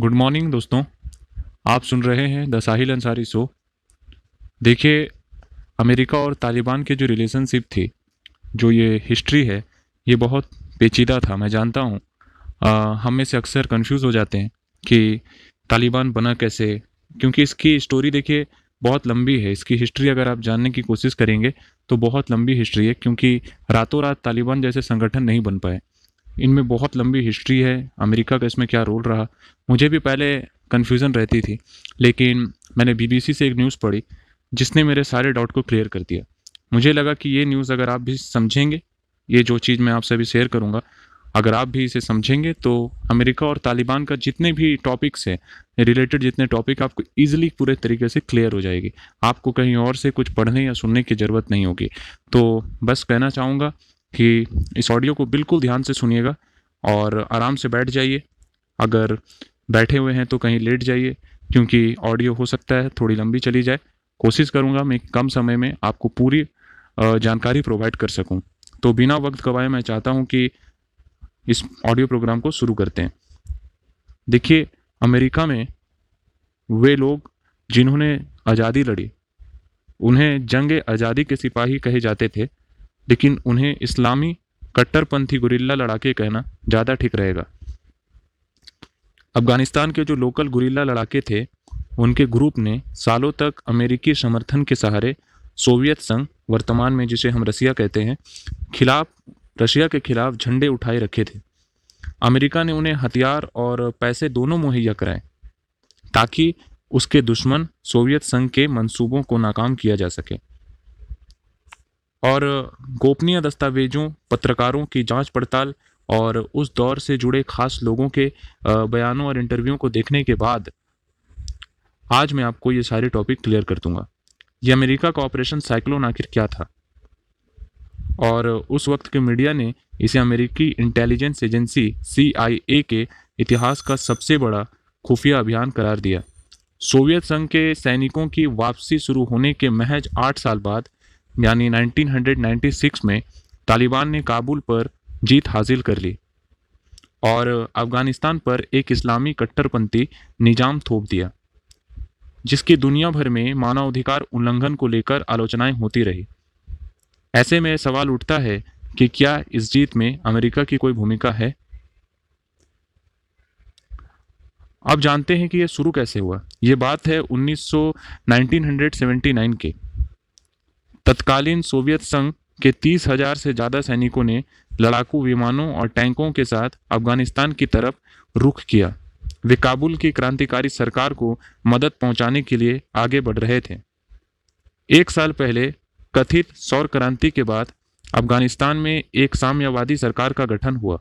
Good morning दोस्तों। आप सुन रहे हैं द साहिल अंसारी शो देखिए, अमेरिका और तालिबान के जो रिलेशनशिप थी, जो ये हिस्ट्री है, ये बहुत पेचीदा था, मैं जानता हूँ। हम में से अक्सर कंफ्यूज हो जाते हैं कि तालिबान बना कैसे, क्योंकि इसकी स्टोरी देखिए, बहुत लंबी है। इसकी हिस्ट्री अगर आप जानने की कोशिश करेंगे तो बहुत लंबी हिस्ट्री है, क्योंकि रातों रात तालिबान जैसे संगठन नहीं बन पाए। इनमें बहुत लंबी हिस्ट्री है। अमेरिका का इसमें क्या रोल रहा? मुझे भी पहले कन्फ्यूज़न रहती थी, लेकिन मैंने बीबीसी से एक न्यूज़ पढ़ी, जिसने मेरे सारे डाउट को क्लियर कर दिया। मुझे लगा कि ये न्यूज़ अगर आप भी समझेंगे, ये जो चीज़ मैं आपसे अभी शेयर करूँगा, अगर आप भी इसे समझेंगे तो अमेरिका और तालिबान का जितने भी टॉपिक्स हैं रिलेटेड जितने टॉपिक आपको ईजिली पूरे तरीके से क्लियर हो जाएगी। आपको कहीं और से कुछ पढ़ने या सुनने की ज़रूरत नहीं होगी। तो बस कहना चाहूँगा कि इस ऑडियो को बिल्कुल ध्यान से सुनिएगा और आराम से बैठ जाइए। अगर बैठे हुए हैं तो कहीं लेट जाइए, क्योंकि ऑडियो हो सकता है थोड़ी लंबी चली जाए। कोशिश करूँगा मैं कम समय में आपको पूरी जानकारी प्रोवाइड कर सकूँ। तो बिना वक्त गवाए मैं चाहता हूँ कि इस ऑडियो प्रोग्राम को शुरू करते हैं। देखिए, अमेरिका में वे लोग जिन्होंने आज़ादी लड़ी, उन्हें जंग आज़ादी के सिपाही कहे जाते थे लेकिन उन्हें इस्लामी कट्टरपंथी गुरिल्ला लड़ाके कहना ज़्यादा ठीक रहेगा। अफ़गानिस्तान के जो लोकल गुरिल्ला लड़ाके थे, उनके ग्रुप ने सालों तक अमेरिकी समर्थन के सहारे सोवियत संघ, वर्तमान में जिसे हम रसिया कहते हैं, खिलाफ रशिया के खिलाफ झंडे उठाए रखे थे। अमेरिका ने उन्हें हथियार और पैसे दोनों मुहैया कराए, ताकि उसके दुश्मन सोवियत संघ के मंसूबों को नाकाम किया जा सके। और गोपनीय दस्तावेजों, पत्रकारों की जाँच पड़ताल और उस दौर से जुड़े खास लोगों के बयानों और इंटरव्यू को देखने के बाद, आज मैं आपको ये सारे टॉपिक क्लियर कर दूँगा। ये अमेरिका का ऑपरेशन साइक्लोन आखिर क्या था? और उस वक्त के मीडिया ने इसे अमेरिकी इंटेलिजेंस एजेंसी सीआईए के इतिहास का सबसे बड़ा खुफिया अभियान करार दिया। सोवियत संघ के सैनिकों की वापसी शुरू होने के महज आठ साल बाद यानी 1996 में तालिबान ने काबुल पर जीत हासिल कर ली और अफ़गानिस्तान पर एक इस्लामी कट्टरपंथी निज़ाम थोप दिया, जिसकी दुनिया भर में मानवाधिकार उल्लंघन को लेकर आलोचनाएँ होती रही। ऐसे में सवाल उठता है कि क्या इस जीत में अमेरिका की कोई भूमिका है? अब जानते हैं कि यह शुरू कैसे हुआ। यह बात है 1900 1979 के। तत्कालीन सोवियत संघ के तीस हज़ार से ज़्यादा सैनिकों ने लड़ाकू विमानों और टैंकों के साथ अफ़गानिस्तान की तरफ़ रुख किया। वे काबुल की क्रांतिकारी सरकार को मदद पहुँचाने के लिए आगे बढ़ रहे थे। एक साल पहले कथित सौर क्रांति के बाद अफ़गानिस्तान में एक साम्यवादी सरकार का गठन हुआ।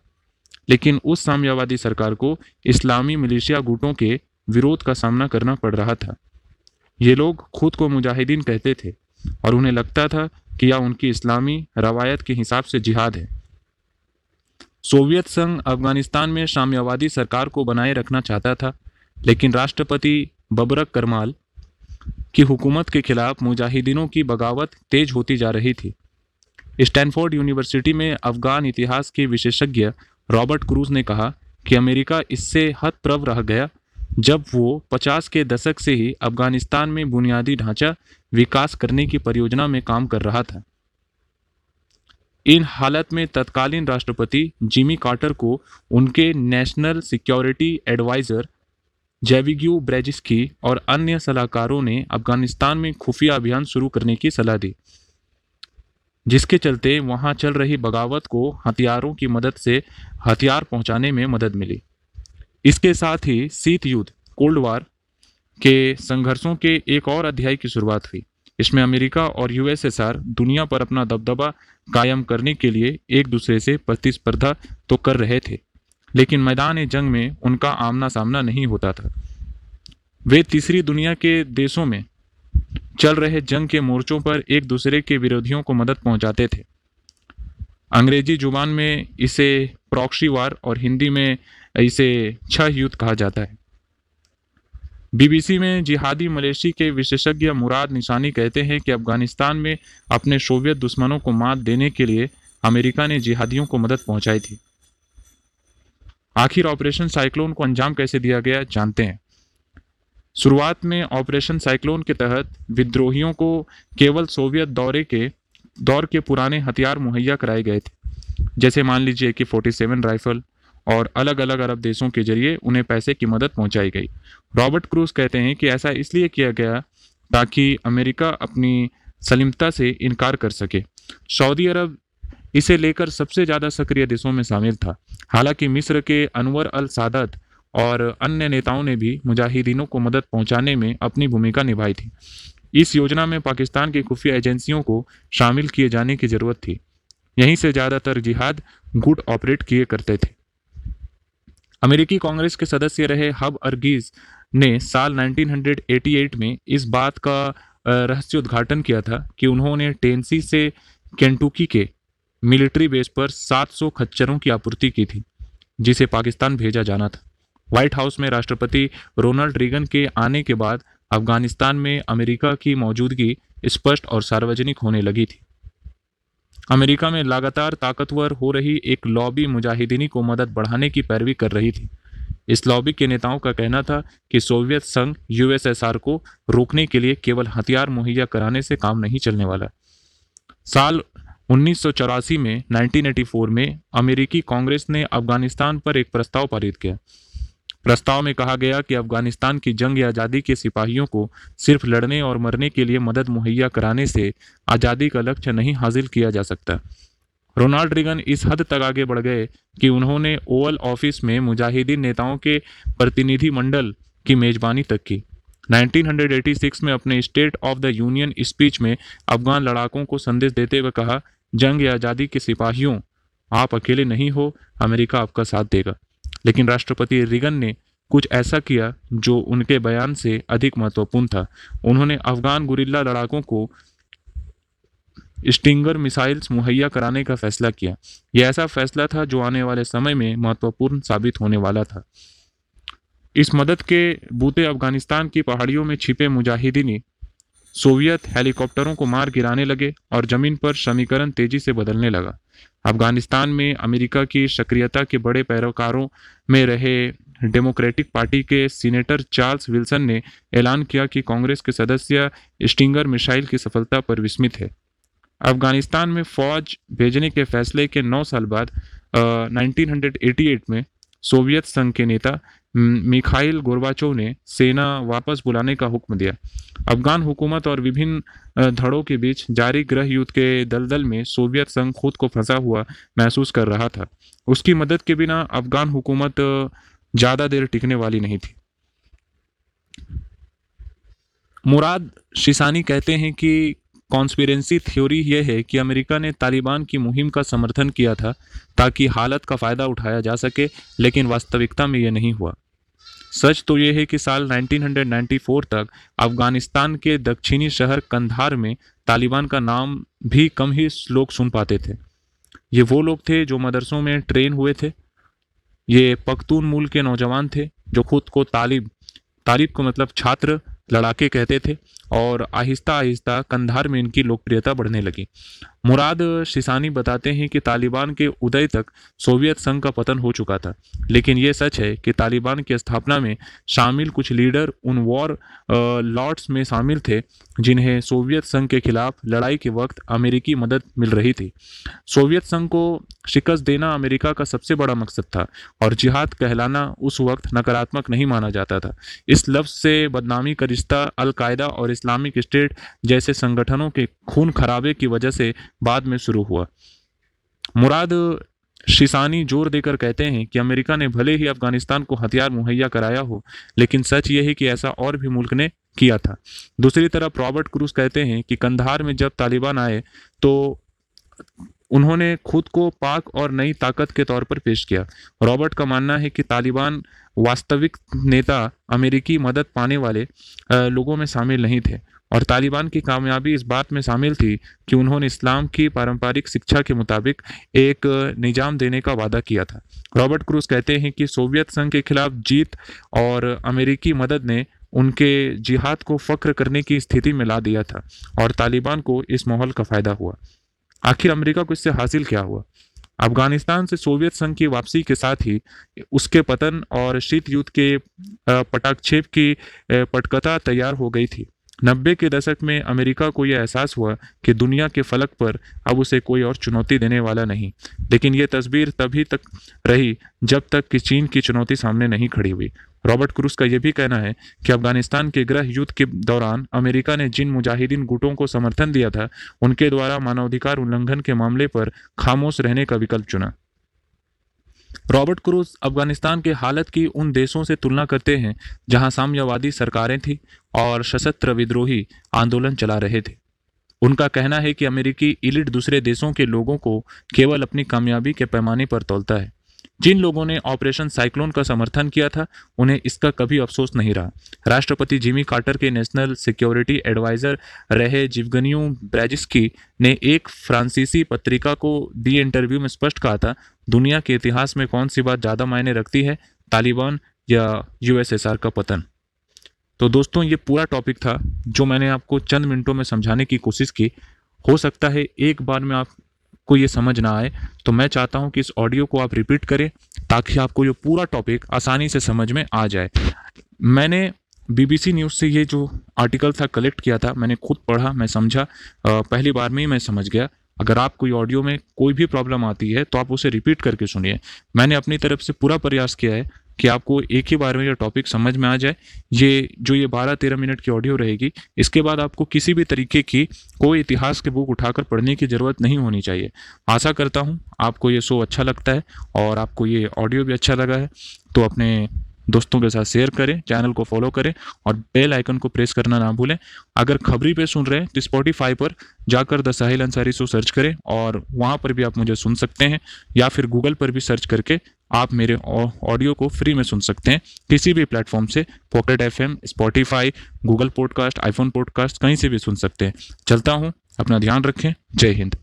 लेकिन उस साम्यवादी सरकार को इस्लामी मिलिशिया गुटों के विरोध का सामना करना पड़ रहा था। ये लोग खुद को मुजाहिदीन कहते थे। और उन्हें लगता था कि यह उनकी इस्लामी रवायत के हिसाब से जिहाद है। सोवियत संघ अफ़गानिस्तान में साम्यवादी सरकार को बनाए रखना चाहता था, लेकिन राष्ट्रपति बबरक करमाल की हुकूमत के खिलाफ मुजाहिदीनों की बगावत तेज होती जा रही थी। स्टैनफोर्ड यूनिवर्सिटी में अफगान इतिहास के विशेषज्ञ रॉबर्ट क्रूज ने कहा कि अमेरिका इससे हतप्रभ रह गया जब वो 50 के दशक से ही अफ़गानिस्तान में बुनियादी ढांचा विकास करने की परियोजना में काम कर रहा था। इन हालत में तत्कालीन राष्ट्रपति जिमी कार्टर को उनके national security adviser Zbigniew Brzezinski और अन्य सलाहकारों ने अफ़गानिस्तान में खुफिया अभियान शुरू करने की सलाह दी, जिसके चलते वहाँ चल रही बगावत को हथियारों की मदद से हथियार पहुँचाने में मदद मिली। इसके साथ ही शीत युद्ध, कोल्ड वार के संघर्षों के एक और अध्याय की शुरुआत हुई। इसमें अमेरिका और यूएसएसआर दुनिया पर अपना दबदबा कायम करने के लिए एक दूसरे से प्रतिस्पर्धा तो कर रहे थे, लेकिन मैदान जंग में उनका आमना सामना नहीं होता था। वे तीसरी दुनिया के देशों में चल रहे जंग के मोर्चों पर एक दूसरे के विरोधियों को मदद पहुंचाते थे। अंग्रेज़ी ज़ुबान में इसे प्रॉक्सी वार और हिंदी में इसे छह युद्ध कहा जाता है। बीबीसी में जिहादी मलेशी के विशेषज्ञ मुराद निशानी कहते हैं कि अफ़गानिस्तान में अपने सोवियत दुश्मनों को मात देने के लिए अमेरिका ने जिहादियों को मदद पहुंचाई थी। आखिर ऑपरेशन साइक्लोन को अंजाम कैसे दिया गया, जानते हैं। शुरुआत में ऑपरेशन साइक्लोन के तहत विद्रोहियों को केवल सोवियत दौरे के, दौर के पुराने हथियार मुहैया कराए गए थे। जैसे मान लीजिए कि 47 राइफल और अलग अलग अरब देशों के ज़रिए उन्हें पैसे की मदद पहुंचाई गई। रॉबर्ट क्रूज कहते हैं कि ऐसा इसलिए किया गया ताकि अमेरिका अपनी सलीमता से इनकार कर सके। सऊदी अरब इसे लेकर सबसे ज़्यादा सक्रिय देशों में शामिल था। हालाँकि मिस्र के अनवर अल सादत और अन्य नेताओं ने भी मुजाहिदीनों को मदद पहुँचाने में अपनी भूमिका निभाई थी। इस योजना में पाकिस्तान की खुफिया एजेंसियों को शामिल किए जाने की ज़रूरत थी। यहीं से ज़्यादातर जिहाद गुट ऑपरेट किए करते थे। अमेरिकी कांग्रेस के सदस्य रहे हब अर्गीज ने साल 1988 में इस बात का रहस्य उद्घाटन किया था कि उन्होंने टेंसी से केंटुकी के मिलिट्री बेस पर 700 खच्चरों की आपूर्ति की थी, जिसे पाकिस्तान भेजा जाना था। व्हाइट हाउस में राष्ट्रपति रोनाल्ड रीगन के आने के बाद अफ़गानिस्तान में अमेरिका की मौजूदगी स्पष्ट और सार्वजनिक होने लगी थी। अमेरिका में लगातार ताकतवर हो रही एक लॉबी मुजाहिदीनी को मदद बढ़ाने की पैरवी कर रही थी। इस लॉबी के नेताओं का कहना था कि सोवियत संघ यूएसएसआर को रोकने के लिए केवल हथियार मुहैया कराने से काम नहीं चलने वाला। साल उन्नीस सौ चौरासी में 1984 में अमेरिकी कांग्रेस ने अफ़गानिस्तान पर एक प्रस्ताव पारित किया। प्रस्ताव में कहा गया कि अफ़गानिस्तान की जंग आज़ादी के सिपाहियों को सिर्फ़ लड़ने और मरने के लिए मदद मुहैया कराने से आज़ादी का लक्ष्य नहीं हासिल किया जा सकता। रोनाल्ड रिगन इस हद तक आगे बढ़ गए कि उन्होंने ओवल ऑफ़िस में मुजाहिदीन नेताओं के प्रतिनिधि मंडल की मेजबानी तक की। 1986 में अपने state of the union speech में अफगान लड़ाकों को संदेश देते हुए कहा, जंग आज़ादी के सिपाहियों, आप अकेले नहीं हो, अमेरिका आपका साथ देगा। लेकिन राष्ट्रपति रिगन ने कुछ ऐसा किया जो उनके बयान से अधिक महत्वपूर्ण था। उन्होंने अफगान गुरिल्ला लड़ाकों को स्टिंगर मिसाइल्स मुहैया कराने का फैसला किया। यह ऐसा फैसला था जो आने वाले समय में महत्वपूर्ण साबित होने वाला था। इस मदद के बूते अफ़गानिस्तान की पहाड़ियों में छिपे मुजाहिदीन सोवियत हेलीकॉप्टरों को मार गिराने लगे और ज़मीन पर समीकरण तेज़ी से बदलने लगा। अफ़गानिस्तान में अमेरिका की सक्रियता के बड़े पैरोकारों में रहे डेमोक्रेटिक पार्टी के सीनेटर चार्ल्स विल्सन ने ऐलान किया कि कांग्रेस के सदस्य स्टिंगर मिसाइल की सफलता पर विस्मित है। अफ़गानिस्तान में फौज भेजने के फैसले के नौ साल बाद नाइनटीन में सोवियत संघ के नेता मिखाइल गोरबाचोव ने सेना वापस बुलाने का हुक्म दिया। अफगान हुकूमत और विभिन्न धड़ों के बीच जारी गृह युद्ध के दलदल में सोवियत संघ खुद को फंसा हुआ महसूस कर रहा था। उसकी मदद के बिना अफगान हुकूमत ज़्यादा देर टिकने वाली नहीं थी। मुराद शिसानी कहते हैं कि कॉन्स्पिरेंसी थ्योरी यह है कि अमेरिका ने तालिबान की मुहिम का समर्थन किया था ताकि हालत का फ़ायदा उठाया जा सके, लेकिन वास्तविकता में यह नहीं हुआ। सच तो यह है कि साल 1994 तक अफ़गानिस्तान के दक्षिणी शहर कंधार में तालिबान का नाम भी कम ही लोग सुन पाते थे। ये वो लोग थे जो मदरसों में ट्रेन हुए थे। ये पख्तून मूल के नौजवान थे जो खुद को तालिब तालिब को मतलब छात्र, लड़ाके कहते थे। और आहिस्ता आहिस्ता कंधार में इनकी लोकप्रियता बढ़ने लगी। मुराद शिसानी बताते हैं कि तालिबान के उदय तक सोवियत संघ का पतन हो चुका था, लेकिन ये सच है कि तालिबान की स्थापना में शामिल कुछ लीडर उन वॉर लॉर्ड्स में शामिल थे, जिन्हें सोवियत संघ के खिलाफ लड़ाई के वक्त अमेरिकी मदद मिल रही थी। सोवियत संघ को शिकस्त देना अमेरिका का सबसे बड़ा मकसद था, और जिहाद कहलाना उस वक्त नकारात्मक नहीं माना जाता था। इस लफ्ज़ से बदनामी का रिश्ता अलकायदा और इस्लामिक स्टेट जैसे संगठनों के खून खराबे की वजह से बाद में शुरू हुआ। मुराद शिसानी ज़ोर देकर कहते हैं कि अमेरिका ने भले ही अफ़गानिस्तान को हथियार मुहैया कराया हो, लेकिन सच ये है कि ऐसा और भी मुल्क ने किया था। दूसरी तरफ़ रॉबर्ट क्रूज कहते हैं कि कंधार में जब तालिबान आए तो उन्होंने खुद को पाक और नई ताकत के तौर पर पेश किया। रॉबर्ट का मानना है कि तालिबान वास्तविक नेता अमेरिकी मदद पाने वाले लोगों में शामिल नहीं थे और तालिबान की कामयाबी इस बात में शामिल थी कि उन्होंने इस्लाम की पारंपरिक शिक्षा के मुताबिक एक निज़ाम देने का वादा किया था। रॉबर्ट क्रूज कहते हैं कि सोवियत संघ के खिलाफ जीत और अमेरिकी मदद ने उनके जिहाद को फक्र करने की स्थिति में ला दिया था और तालिबान को इस माहौल का फ़ायदा हुआ। आखिर अमेरिका को इससे हासिल क्या हुआ? अफ़गानिस्तान से सोवियत संघ की वापसी के साथ ही उसके पतन और शीत युद्ध के पटाक्षेप की पटकथा तैयार हो गई थी। नब्बे के दशक में अमेरिका को यह एहसास हुआ कि दुनिया के फलक पर अब उसे कोई और चुनौती देने वाला नहीं। लेकिन यह तस्वीर तभी तक रही जब तक कि चीन की चुनौती सामने नहीं खड़ी हुई। रॉबर्ट क्रूस का यह भी कहना है कि अफ़गानिस्तान के गृह युद्ध के दौरान अमेरिका ने जिन मुजाहिदीन गुटों को समर्थन दिया था, उनके द्वारा मानवाधिकार उल्लंघन के मामले पर खामोश रहने का विकल्प चुना। रॉबर्ट क्रूज अफ़गानिस्तान के हालत की उन देशों से तुलना करते हैं, जहाँ साम्यवादी सरकारें थीं और सशस्त्र विद्रोही आंदोलन चला रहे थे। उनका कहना है कि अमेरिकी इलिट दूसरे देशों के लोगों को केवल अपनी कामयाबी के पैमाने पर तोलता है। जिन लोगों ने ऑपरेशन साइक्लोन का समर्थन किया था, उन्हें इसका कभी अफसोस नहीं रहा। राष्ट्रपति जिमी कार्टर के नेशनल सिक्योरिटी एडवाइजर रहे जिवगनियो ब्रैजिस्की ने एक फ्रांसीसी पत्रिका को दी इंटरव्यू में स्पष्ट कहा था, दुनिया के इतिहास में कौन सी बात ज़्यादा मायने रखती है, तालिबान या यूएसएसआर का पतन? तो दोस्तों, ये पूरा टॉपिक था जो मैंने आपको चंद मिनटों में समझाने की कोशिश की। हो सकता है एक बार में आप आपको ये समझ ना आए तो मैं चाहता हूँ कि इस ऑडियो को आप रिपीट करें, ताकि आपको ये पूरा टॉपिक आसानी से समझ में आ जाए। मैंने बीबीसी न्यूज़ से ये जो आर्टिकल था कलेक्ट किया था, मैंने खुद पढ़ा, मैं समझा पहली बार में ही मैं समझ गया। अगर आप कोई ऑडियो में कोई भी प्रॉब्लम आती है तो आप उसे रिपीट करके सुनिए। मैंने अपनी तरफ़ से पूरा प्रयास किया है कि आपको एक ही बार में ये टॉपिक समझ में आ जाए। ये, जो ये बारह तेरह मिनट की ऑडियो रहेगी, इसके बाद आपको किसी भी तरीके की कोई इतिहास की बुक उठाकर पढ़ने की ज़रूरत नहीं होनी चाहिए। आशा करता हूँ आपको ये शो अच्छा लगता है और आपको ये ऑडियो भी अच्छा लगा है। तो अपने दोस्तों के साथ शेयर करें चैनल को फॉलो करें और बेल आइकन को प्रेस करना ना भूलें। अगर खबरी पे सुन रहे हैं तो स्पॉटीफाई पर जाकर the Sahil Ansari show search करें और वहाँ पर भी आप मुझे सुन सकते हैं या फिर गूगल पर भी सर्च करके आप मेरे ऑडियो को फ्री में सुन सकते हैं। किसी भी प्लेटफॉर्म से Pocket F M Spotify Google podcast iPhone podcast कहीं से भी सुन सकते हैं। चलता हूँ, अपना ध्यान रखें। जय हिंद।